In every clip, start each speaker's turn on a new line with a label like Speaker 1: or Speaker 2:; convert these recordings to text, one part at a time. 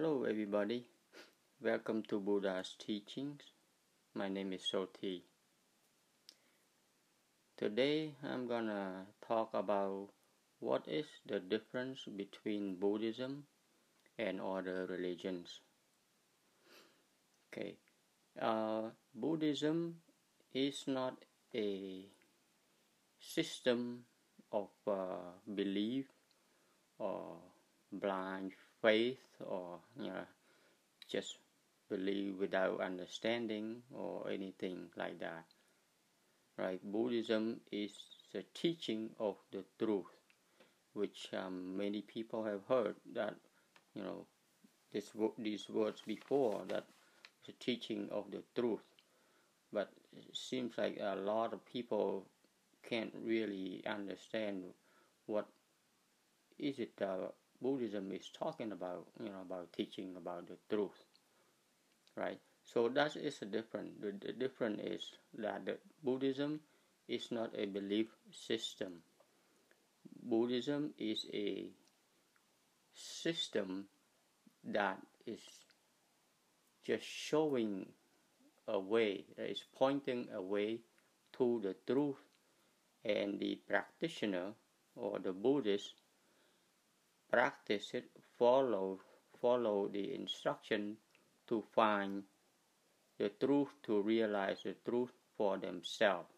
Speaker 1: Hello, everybody. Welcome to Buddha's teachings. My name is Soti. Today, I'm gonna talk about what is the difference between Buddhism and other religions. Okay, uh, Buddhism is not a system of uh, belief or blind faith or you know just believe without understanding or anything like that right? Buddhism is the teaching of the truth which um, many people have heard that you know this these words before that the teaching of the truth. But it seems like a lot of people can't really understand what is it uh, Buddhism is talking about, you know, about teaching about the truth, right? So that is the difference. The, the difference is that the Buddhism is not a belief system. Buddhism is a system that is just showing a way, that is pointing a way to the truth, and the practitioner or the Buddhist practice it, follow, follow the instruction to find the truth, to realize the truth for themselves.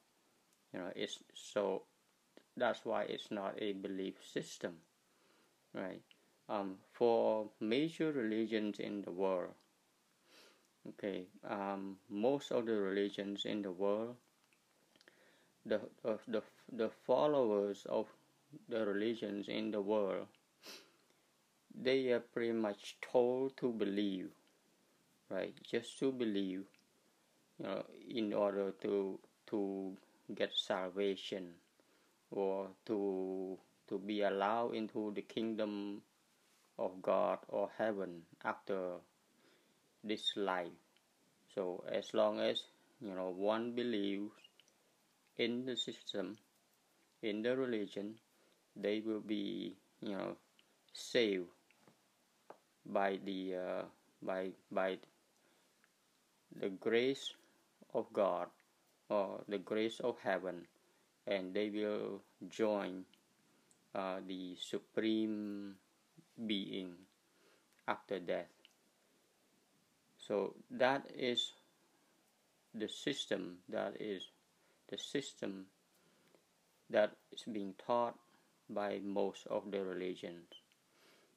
Speaker 1: You know, it's so that's why it's not a belief system, right? Um, for major religions in the world, okay, um, most of the religions in the world, the, the, the, the followers of the religions in the world they are pretty much told to believe, right? Just to believe, you know, in order to to get salvation or to to be allowed into the kingdom of God or heaven after this life. So as long as you know one believes in the system, in the religion, they will be you know saved by the uh, by by the grace of God or the grace of heaven, and they will join uh, the supreme being after death. So that is the system that is the system that is being taught by most of the religions.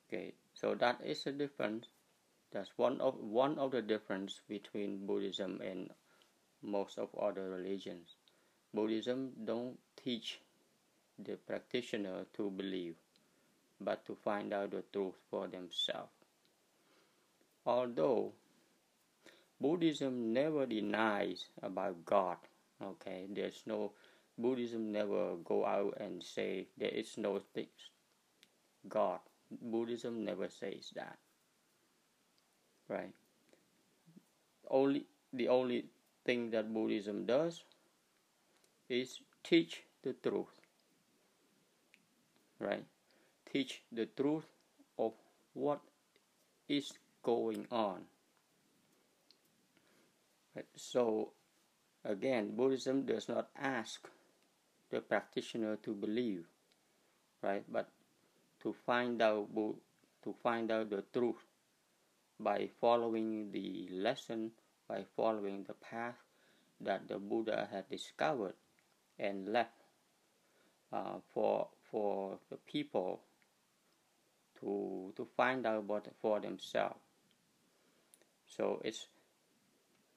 Speaker 1: Okay, so that is the difference. That's one of one of the difference between Buddhism and most of other religions. Buddhism don't teach the practitioner to believe, but to find out the truth for themselves. Although Buddhism never denies about God, okay, there's no Buddhism never go out and say there is no God Buddhism never says that. Right? Only the only thing that Buddhism does is teach the truth. Right? Teach the truth of what is going on. Right? So again, Buddhism does not ask the practitioner to believe, right? But to find out to find out the truth by following the lesson by following the path that the Buddha had discovered and left uh, for for the people to to find out about for themselves. So it's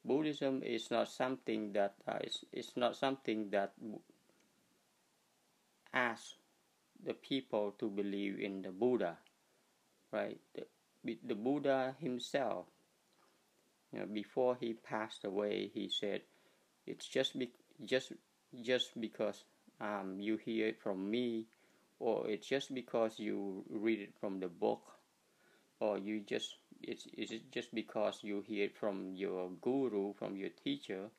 Speaker 1: Buddhism is not something that uh, it's, it's not something that asks the people to believe in the Buddha, right? The, the Buddha himself, you know, before he passed away, he said, "It's just be, just just because um, you hear it from me, or it's just because you read it from the book, or you just it's is it just because you hear it from your guru, from your teacher?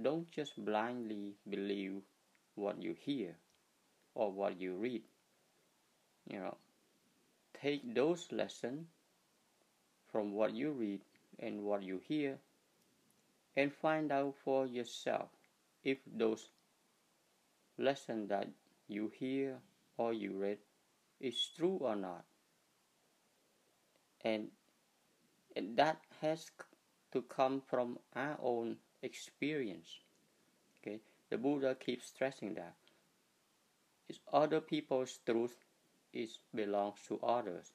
Speaker 1: Don't just blindly believe what you hear or what you read. You know, take those lessons from what you read and what you hear and find out for yourself if those lessons that you hear or you read is true or not. And, and that has to come from our own experience. Okay, the Buddha keeps stressing that. It's other people's truth It belongs to others.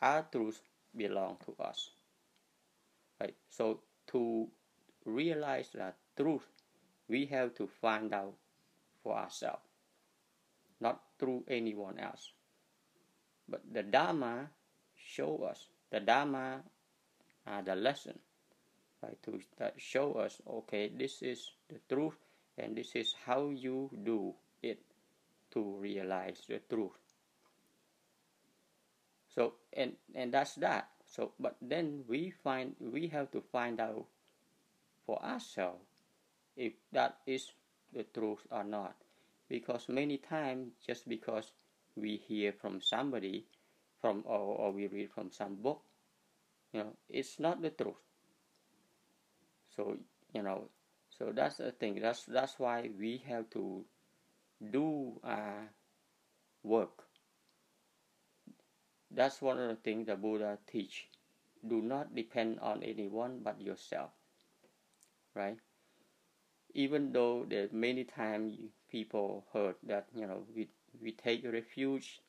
Speaker 1: Our truth belong to us. Right? So to realize that truth, we have to find out for ourselves, not through anyone else. But the Dharma show us the Dharma, uh, the lesson, right? To show us, okay, this is the truth, and this is how you do to realize the truth. So and and that's that. So but then we find we have to find out for ourselves if that is the truth or not. Because many times just because we hear from somebody from or, or we read from some book, you know, it's not the truth. So, you know, so that's the thing. That's that's why we have to do our work. That's one of the things the Buddha teach. Do not depend on anyone but yourself. Right? Even though there many times people heard that you know we we take refuge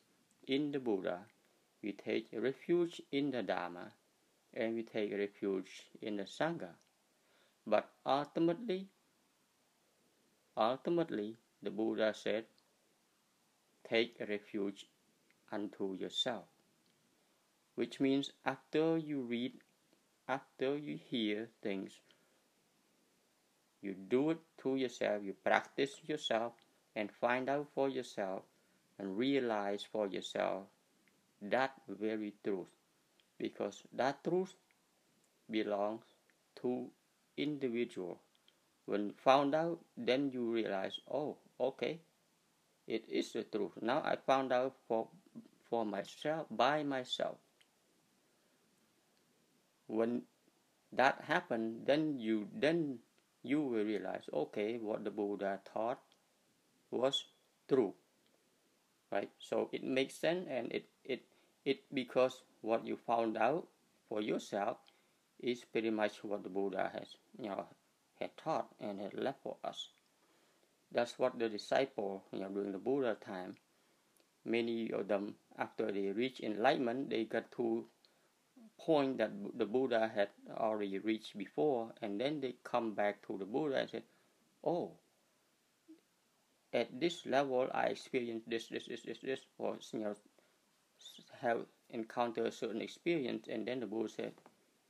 Speaker 1: in the Buddha, we take refuge in the Dharma, and we take refuge in the Sangha. But ultimately, ultimately, the Buddha said, take refuge unto yourself. Which means after you read, after you hear things, you do it to yourself, you practice yourself, and find out for yourself and realize for yourself that very truth. Because that truth belongs to individual. When found out, then you realize, oh, okay, it is the truth. Now I found out for for myself by myself. When that happened, then you then you will realize, okay, what the Buddha taught was true. Right? So it makes sense and it it it because what you found out for yourself is pretty much what the Buddha has you know had taught and had left for us. That's what the disciple you know during the Buddha time many of them after they reach enlightenment they got to point that the Buddha had already reached before and then they come back to the Buddha and said, Oh, at this level I experienced this, this, this, this, this, or you know, have encountered a certain experience, and then the Buddha said,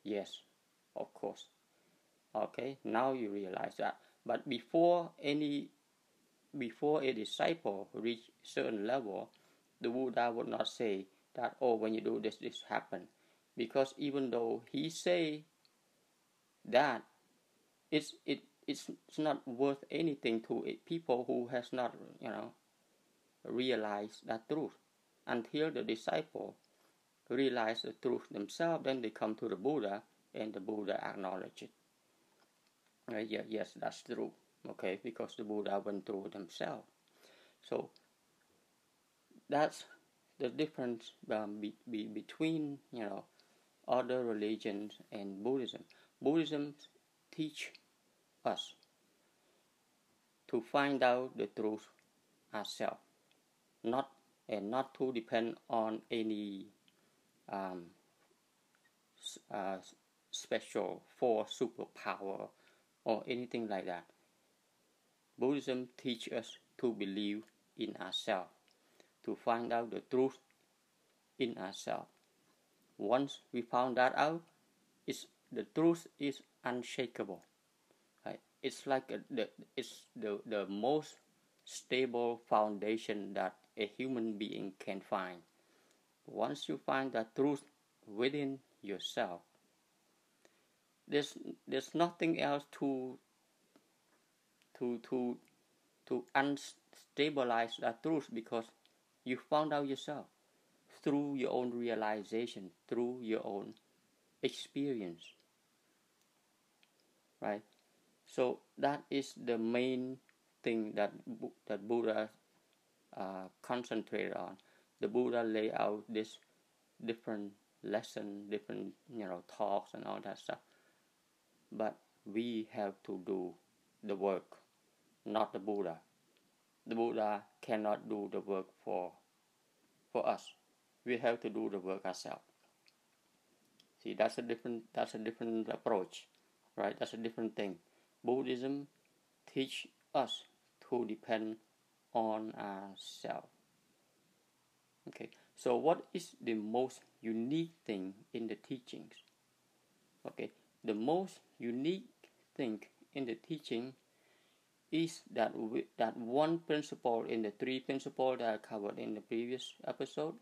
Speaker 1: Yes, of course. Okay, now you realize that. But before any, before a disciple reach certain level, the Buddha would not say that, oh, when you do this, this happen, because even though he say that, it's it it's, it's not worth anything to people who has not you know realized that truth. Until the disciple realize the truth themselves then they come to the buddha and the buddha acknowledge it. Uh, yeah, yes that's true okay because the buddha went through it himself so that's the difference um, be, be, between you know other religions and buddhism buddhism teach us to find out the truth ourselves, not and not to depend on any um, uh, special force, superpower, or anything like that. Buddhism teaches us to believe in ourselves, to find out the truth in ourselves. Once we found that out, it's, the truth is unshakable Right? it's like a, the it's the the most stable foundation that a human being can find once you find the truth within yourself there's there's nothing else to to to to unstabilize that truth because you found out yourself through your own realization, through your own experience. Right? So that is the main thing that that Buddha uh, concentrated on. The Buddha lay out this different lesson, different you know talks and all that stuff. But we have to do the work, not the Buddha. The Buddha cannot do the work for for us. We have to do the work ourselves. See, that's a different that's a different approach, right? That's a different thing. Buddhism teach us to depend on ourselves. Okay, so what is the most unique thing in the teachings? Okay, the most unique thing in the teaching is that we, that one principle in the three principles that I covered in the previous episode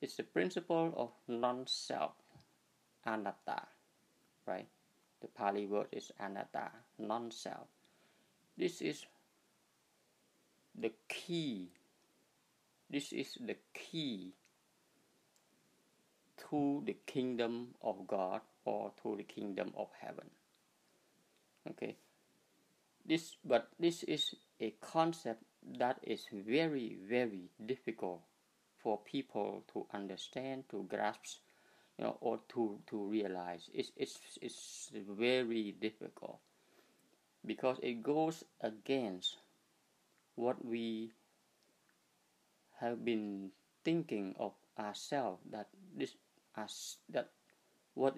Speaker 1: is the principle of non-self, anatta, right? The Pali word is anatta, non-self. This is the key. This is the key to the kingdom of God or to the kingdom of heaven. Okay. This but this is a concept that is very very difficult for people to understand, to grasp, you know, or to, to realize. It's, it's, it's very difficult because it goes against what we have been thinking of ourselves that this as that what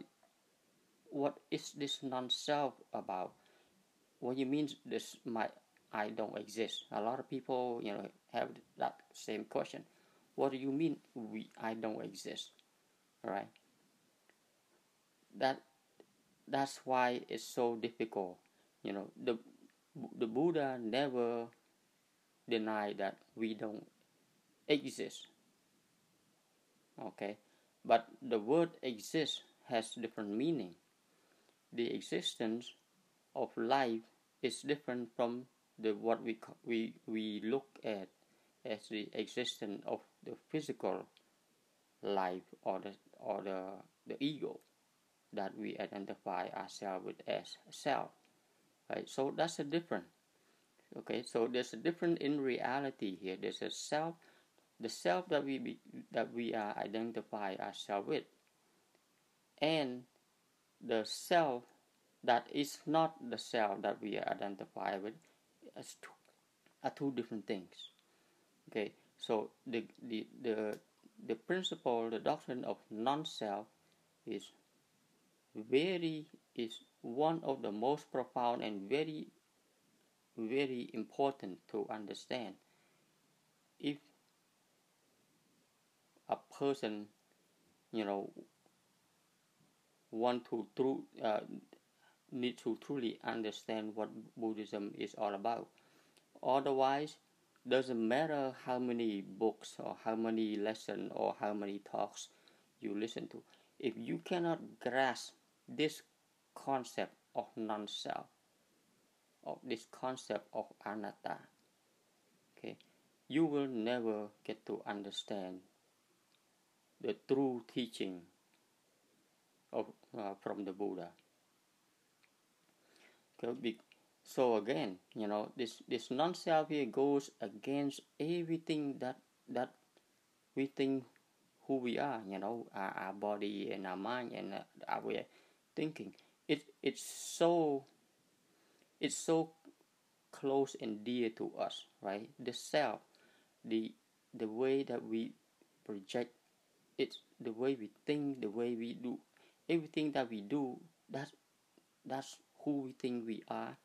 Speaker 1: what is this non-self about what you mean this my i don't exist a lot of people you know have that same question what do you mean we I don't exist? Right? That that's why it's so difficult. You know, the the Buddha never denied that we don't exist. Okay? But the word exist has different meaning. The existence of life is different from the what we we we look at as the existence of the physical life or the or the, the ego that we identify ourselves with as self right? So that's a different okay? So there's a different in reality here. There's a self the self that we be, that we are identify ourselves with and the self that is not the self that we identify with as two, are two different things. Okay so the the the, the principle the doctrine of non-self is very is one of the most profound and very very important to understand. If a person you know want to true uh, need to truly understand what buddhism is all about. Otherwise doesn't matter how many books or how many lessons or how many talks you listen to if you cannot grasp this concept of non-self of this concept of anatta okay you will never get to understand the true teaching of uh, from the buddha so again you know this this non-self here goes against everything that that we think who we are you know our, our body and our mind and uh, our thinking. It it's so it's so close and dear to us right? The self the the way that we project it the way we think the way we do everything that we do that's that's who we think we are.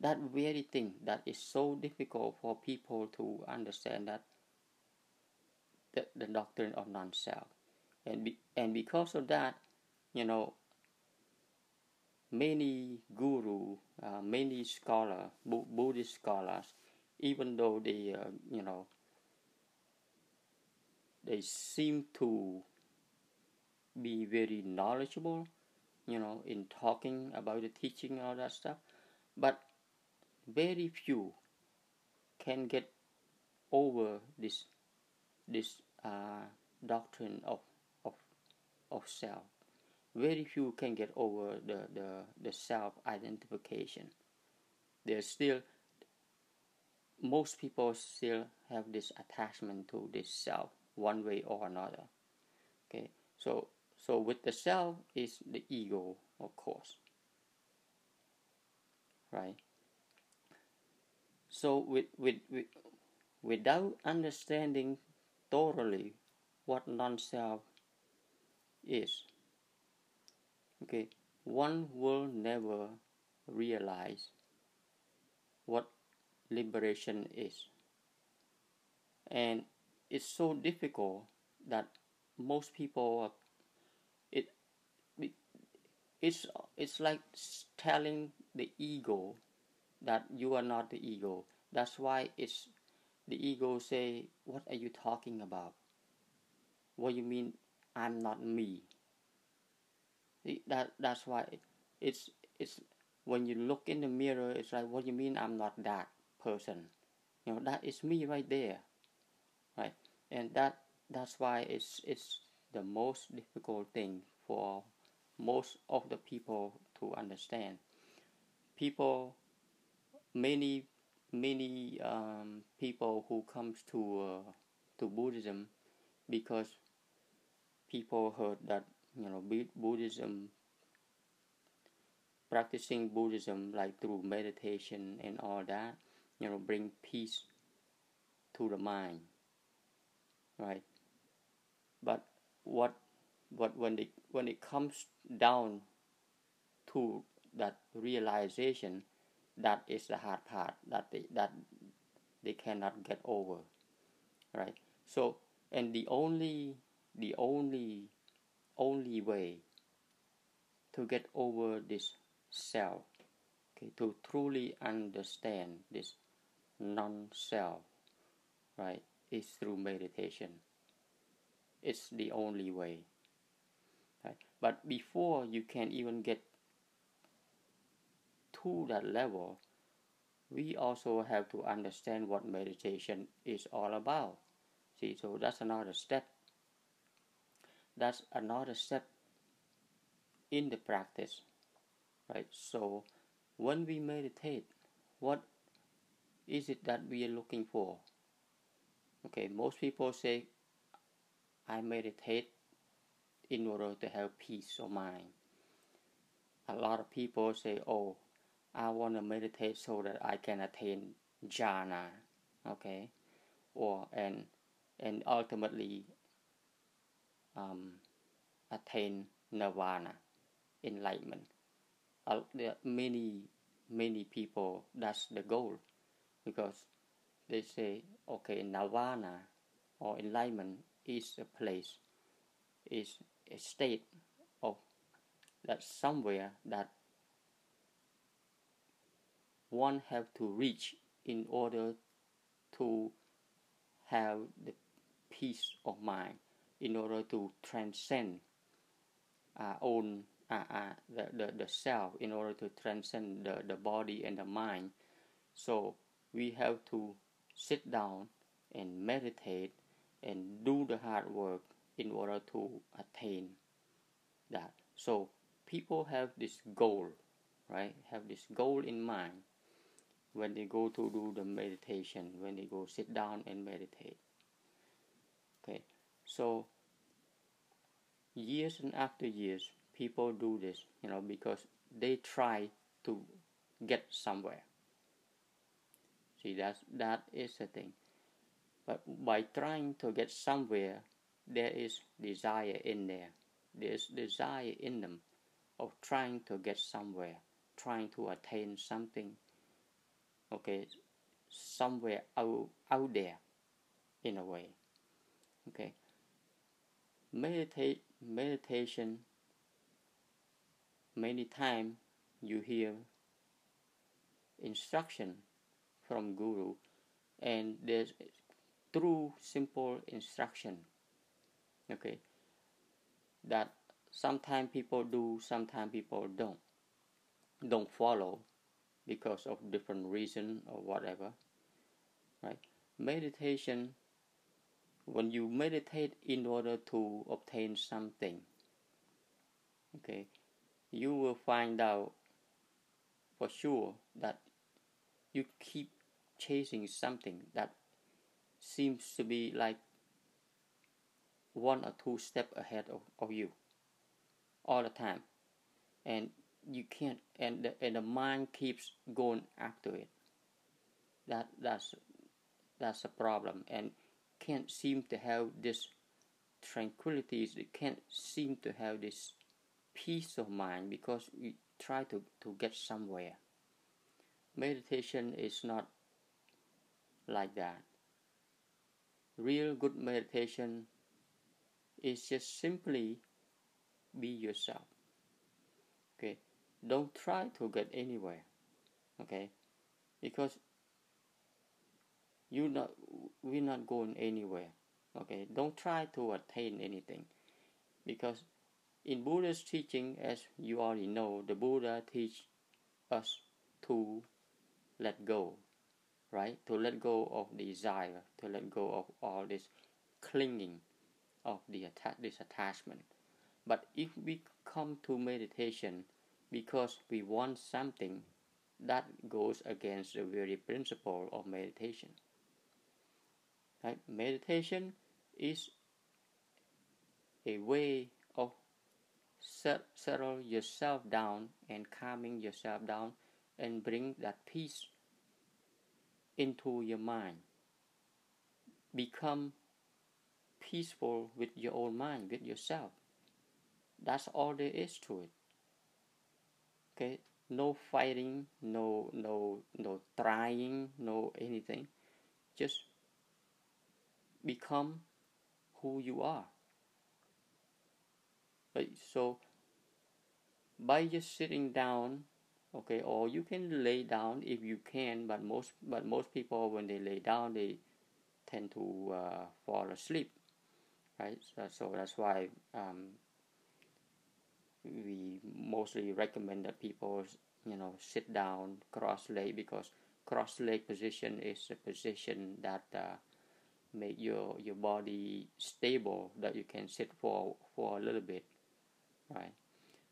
Speaker 1: That very thing that is so difficult for people to understand that the, the doctrine of non-self. And be, and because of that you know many guru uh, many scholar Bu- buddhist scholars even though they uh, you know they seem to be very knowledgeable you know in talking about the teaching and all that stuff but very few can get over this this uh, doctrine of of of self. Very few can get over the, the, the self identification. There's still most people still have this attachment to this self one way or another. Okay, so so with the self is the ego, of course. Right. So with with, with without understanding thoroughly what non-self is, okay, one will never realize what liberation is. And it's so difficult that most people it it's it's like telling the ego that you are not the ego. That's why it's the ego say what are you talking about? What you mean i'm not me? That that's why it's it's when you look in the mirror it's like what you mean i'm not that person? You know that is me right there right? And that that's why it's it's the most difficult thing for most of the people to understand. People many many um, people who comes to uh, to buddhism because people heard that you know buddhism practicing buddhism like through meditation and all that you know bring peace to the mind right? But what what when it when it comes down to that realization that is the hard part that they that they cannot get over right? So and the only the only only way to get over this self okay to truly understand this non-self right is through meditation. It's the only way but before you can even get to that level we also have to understand what meditation is all about. See so that's another step. That's another step in the practice right? So when we meditate what is it that we are looking for? Okay most people say i meditate in order to have peace of mind. A lot of people say oh i want to meditate so that i can attain jhana okay? Or and and ultimately um, attain nirvana enlightenment. Uh, there are many many people that's the goal. Because they say okay nirvana or enlightenment is a place is state of that somewhere that one have to reach in order to have the peace of mind in order to transcend our own uh, uh, the, the, the self in order to transcend the, the body and the mind. So we have to sit down and meditate and do the hard work in order to attain that. So people have this goal right? Have this goal in mind when they go to do the meditation when they go sit down and meditate okay? So years and after years people do this you know because they try to get somewhere. See that that is the thing. But by trying to get somewhere there is desire in there. There's desire in them of trying to get somewhere trying to attain something okay somewhere out, out there in a way okay. Meditate meditation many times you hear instruction from guru and there's through simple instruction okay. That sometimes people do sometimes people don't. Don't follow because of different reason or whatever right? Meditation when you meditate in order to obtain something okay you will find out for sure that you keep chasing something that seems to be like one or two steps ahead of, of you all the time. And you can't and the, and the mind keeps going after it. That that's that's a problem. And can't seem to have this tranquility it can't seem to have this peace of mind because we try to, to get somewhere. Meditation is not like that. Real good meditation is just simply be yourself. Okay? Don't try to get anywhere. Okay? Because you not we're not going anywhere. Okay? Don't try to attain anything. Because in buddha's teaching as you already know the buddha teach us to let go right? To let go of desire to let go of all this clinging of the atta- this attachment but if we come to meditation because we want something that goes against the very principle of meditation. Right? meditation is a way of set, settle yourself down and calming yourself down and bring that peace into your mind. Become peaceful with your own mind with yourself. That's all there is to it. Okay? No fighting no no no trying no anything. Just become who you are. Right? So by just sitting down okay or you can lay down if you can but most but most people when they lay down they tend to uh, fall asleep right? So, so that's why um, we mostly recommend that people you know sit down cross leg because cross leg position is a position that uh, make your your body stable that you can sit for for a little bit right?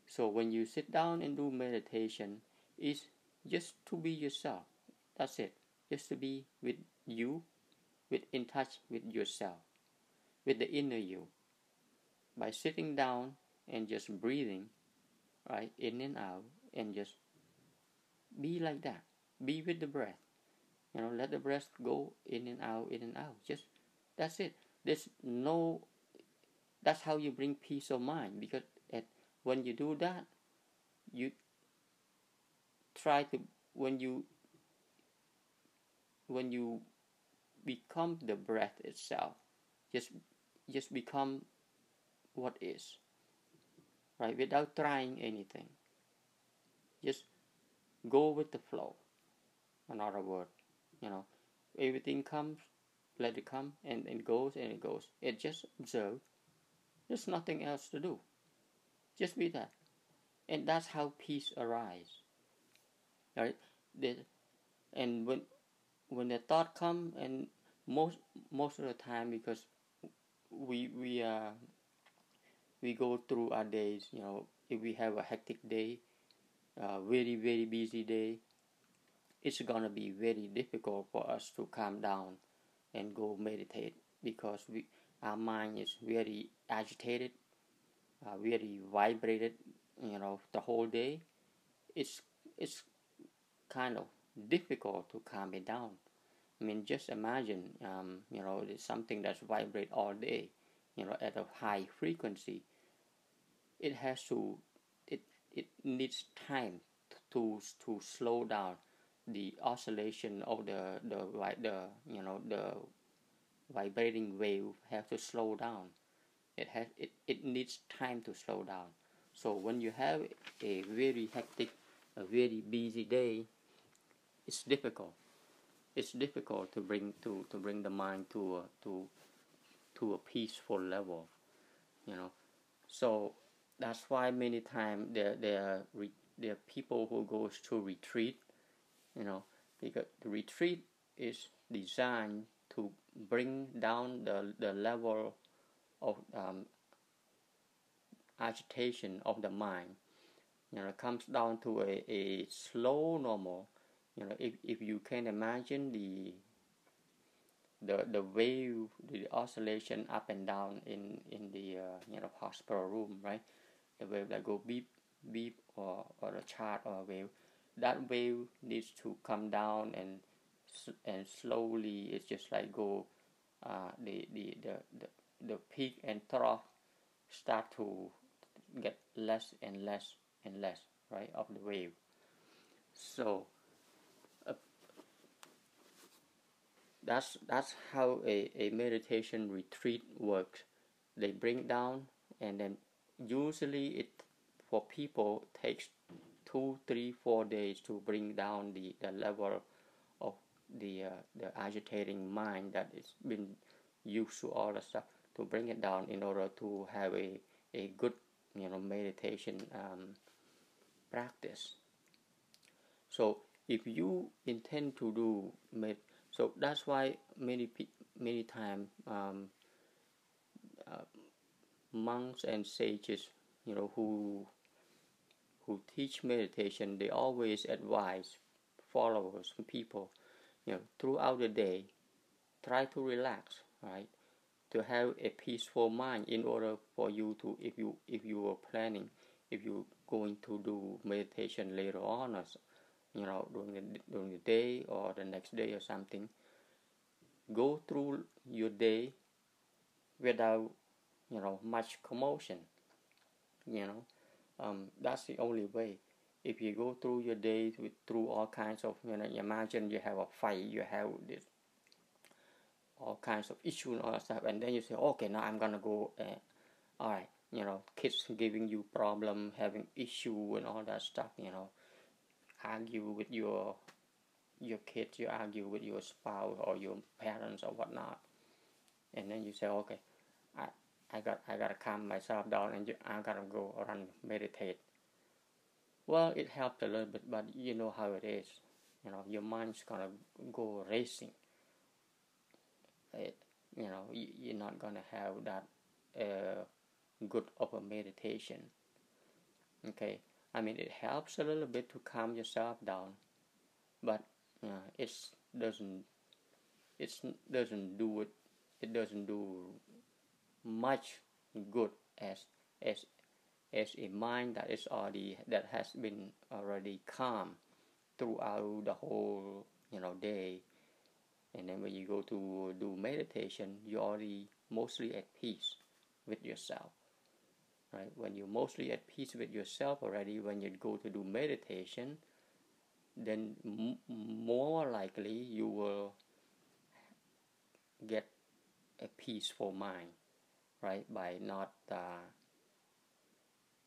Speaker 1: So when you sit down and do meditation is just to be yourself. That's it. Just to be with you with in touch with yourself with the inner you. By sitting down and just breathing right in and out and just be like that. Be with the breath. You know let the breath go in and out in and out. Just that's it. There's no that's how you bring peace of mind because at, when you do that you try to when you when you become the breath itself just just become what is right? Without trying anything. Just go with the flow. Another word you know. Everything comes let it come and it goes and it goes. It just observe. There's nothing else to do. Just be that. And that's how peace arises right? The, and when when the thought come and most most of the time because we we uh we go through our days you know if we have a hectic day uh, very very busy day it's gonna be very difficult for us to calm down and go meditate because we our mind is very agitated uh, very vibrated you know the whole day. It's it's kind of difficult to calm it down i mean just imagine um, you know it's something that's vibrate all day you know at a high frequency. It has to it it needs time to to slow down the oscillation of the the the you know the vibrating wave have to slow down. It has it, it needs time to slow down. So when you have a very hectic a very busy day it's difficult it's difficult to bring to to bring the mind to a to to a peaceful level you know so that's why many times there there are there are people who goes to retreat you know because the retreat is designed to bring down the, the level of um, agitation of the mind. You know, it comes down to a, a slow normal. You know, if, if you can imagine the the the wave, the oscillation up and down in in the uh, you know hospital room, right? The wave that go beep beep or or a chart or a wave, that wave needs to come down and and slowly it's just like go uh, the, the the the the peak and trough start to get less and less and less right of the wave so that's that's how a, a meditation retreat works. They bring down and then usually it for people takes two three four days to bring down the, the level of the uh, the agitating mind that has been used to all the stuff to bring it down in order to have a, a good you know meditation um, practice. So if you intend to do med so that's why many many times um, uh, monks and sages you know who who teach meditation they always advise followers people you know throughout the day try to relax right? To have a peaceful mind in order for you to if you if you are planning if you going to do meditation later on or you know during the during the day or the next day or something. Go through your day without you know much commotion you know. Um, that's the only way. If you go through your day with, through all kinds of you know imagine you have a fight you have this all kinds of issues and all that stuff and then you say okay now i'm gonna go uh, all right you know kids giving you problem having issue and all that stuff you know argue with your your kids you argue with your spouse or your parents or whatnot. And then you say okay i i got i gotta calm myself down and i gotta go run meditate. Well it helped a little bit but you know how it is. You know your mind's gonna go racing. It, you know you're not gonna have that uh, good of a meditation. Okay i mean it helps a little bit to calm yourself down but uh, it doesn't it doesn't do it it doesn't do much good as as as a mind that is already that has been already calm throughout the whole you know day. And then when you go to do meditation you're already mostly at peace with yourself right? When you're mostly at peace with yourself already when you go to do meditation then m- more likely you will get a peaceful mind right? By not uh,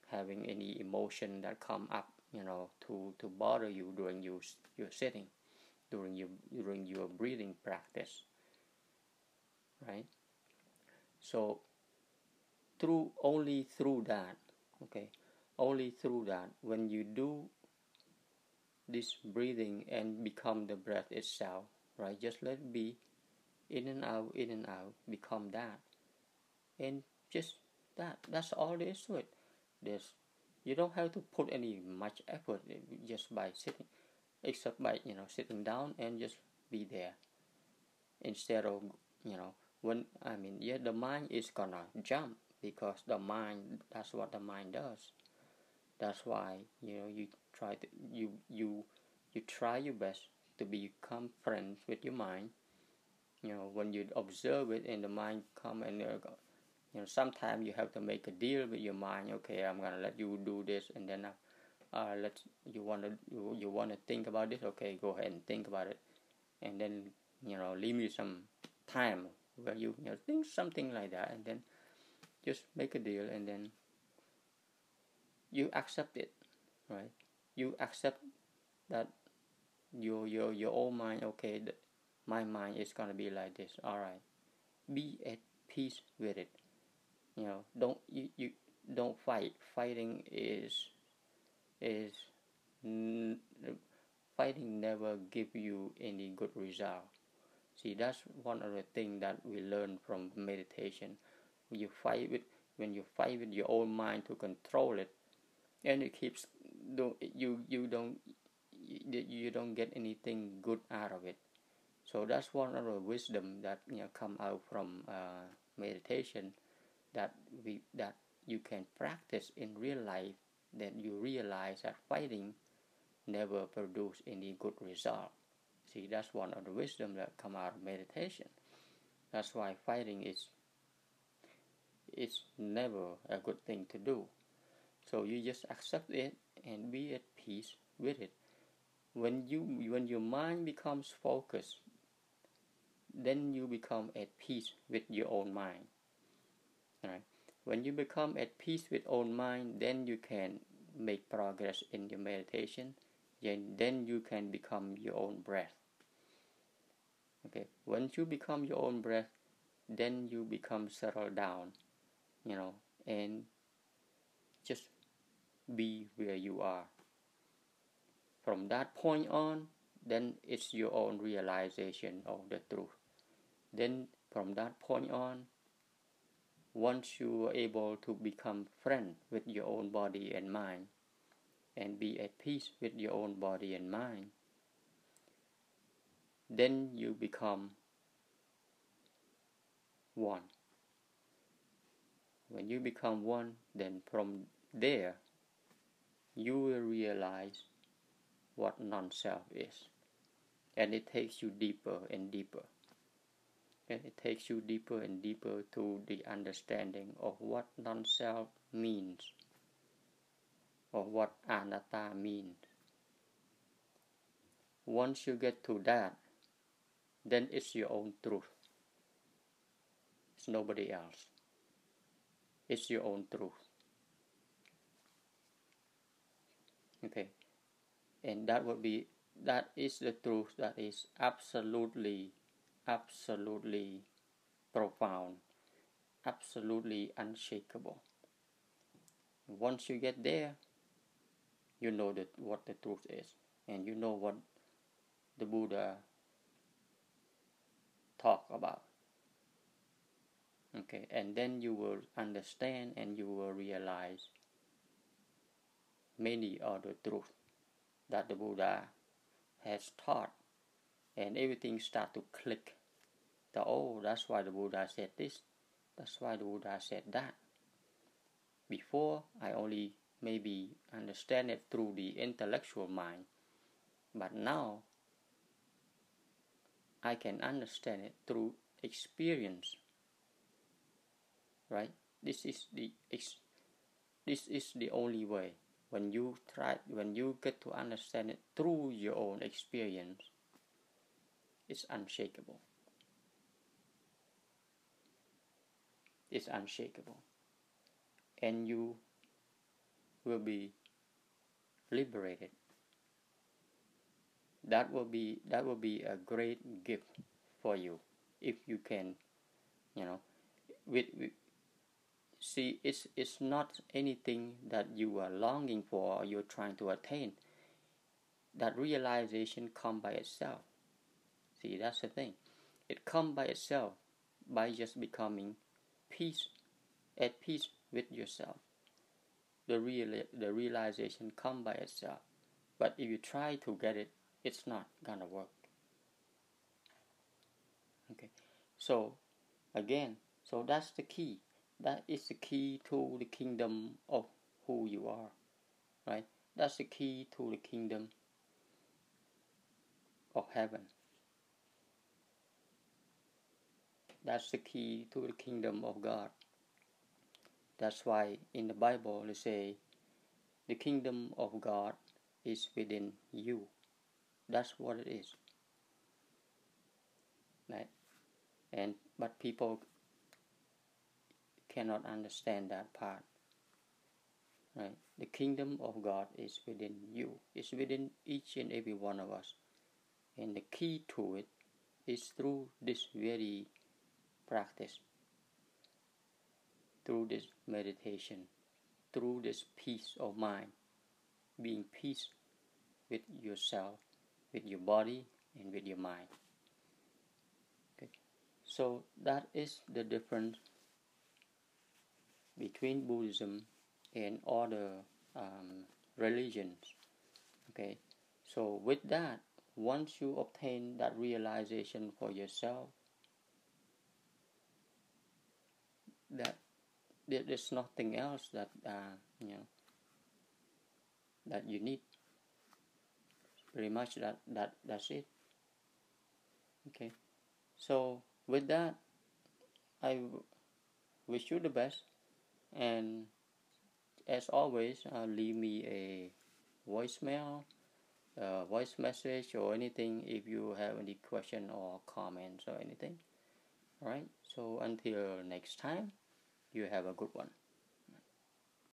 Speaker 1: having any emotion that come up you know to to bother you during you you're sitting during your during your breathing practice right? So through only through that okay? Only through that when you do this breathing and become the breath itself right? Just let it be in and out in and out become that. And just that that's all there is to it. There's you don't have to put any much effort just by sitting except by you know sitting down and just be there. Instead of you know when i mean yeah the mind is gonna jump because the mind that's what the mind does. That's why you know you try to you you you try your best to become friends with your mind. You know when you observe it and the mind come and uh, you know sometimes you have to make a deal with your mind. Okay i'm gonna let you do this and then uh, uh, let you want to you, you want to think about this? Okay go ahead and think about it. And then you know leave me some time where you, you know think something like that and then just make a deal and then you accept it right? You accept that your your your own mind okay my mind is gonna be like this. All right. Be at peace with it. You know don't you, you don't fight. Fighting is is n- fighting never give you any good result. See, that's one of the things that we learn from meditation. You fight with when you fight with your own mind to control it, and it keeps don't you you don't you don't get anything good out of it. So that's one of the wisdom that you know come out from uh, meditation that we that you can practice in real life. That you realize that fighting never produce any good result. See, that's one of the wisdom that come out of meditation. That's why fighting is it's never a good thing to do. So you just accept it and be at peace with it. When you when your mind becomes focused, then you become at peace with your own mind. Right? When you become at peace with own mind, then you can make progress in your meditation then, then you can become your own breath. Okay, once you become your own breath, then you become settled down, you know, and just be where you are. From that point on, then it's your own realization of the truth. Then from that point on, once you are able to become friend with your own body and mind, and be at peace with your own body and mind, then you become one. When you become one, then from there you will realize what non self is. And it takes you deeper and deeper. And it takes you deeper and deeper to the understanding of what non self means or what anatta means. Once you get to that, then it's your own truth. It's nobody else. It's your own truth. Okay. And that would be that is the truth that is absolutely absolutely profound, absolutely unshakable. Once you get there, you know that what the truth is and you know what the Buddha talk about okay and then you will understand and you will realize many of the truths that the Buddha has taught. And everything start to click. The oh that's why the Buddha said this. That's why the Buddha said that. Before I only maybe understand it through the intellectual mind, but now I can understand it through experience. Right? This is the this is the only way. When you try, when you get to understand it through your own experience, it's unshakable. It's unshakable, and you will be liberated. That will be that will be a great gift for you if you can, you know, with, with see it's it's not anything that you are longing for or you're trying to attain. That realization come by itself. See, that's the thing. It come by itself by just becoming peace at peace with yourself the real the realization come by itself. But if you try to get it, it's not gonna work. Okay, so again, so that's the key. That is the key to the kingdom of who you are, right? That's the key to the kingdom of heaven. That's the key to the kingdom of God. That's why in the Bible they say the kingdom of God is within you. That's what it is. Right? And but people cannot understand that part. Right? The kingdom of God is within you. It's within each and every one of us. And the key to it is through this very practice through this meditation, through this peace of mind, being peace with yourself, with your body, and with your mind. Okay. so that is the difference between Buddhism and other um, religions. Okay, so with that, once you obtain that realization for yourself, that there's nothing else that uh, you know that you need. Pretty much that that that's it. Okay, so with that, I wish you the best, and as always, uh, leave me a voicemail, voice message, or anything if you have any question or comments or anything. All right. So until next time, you have a good one.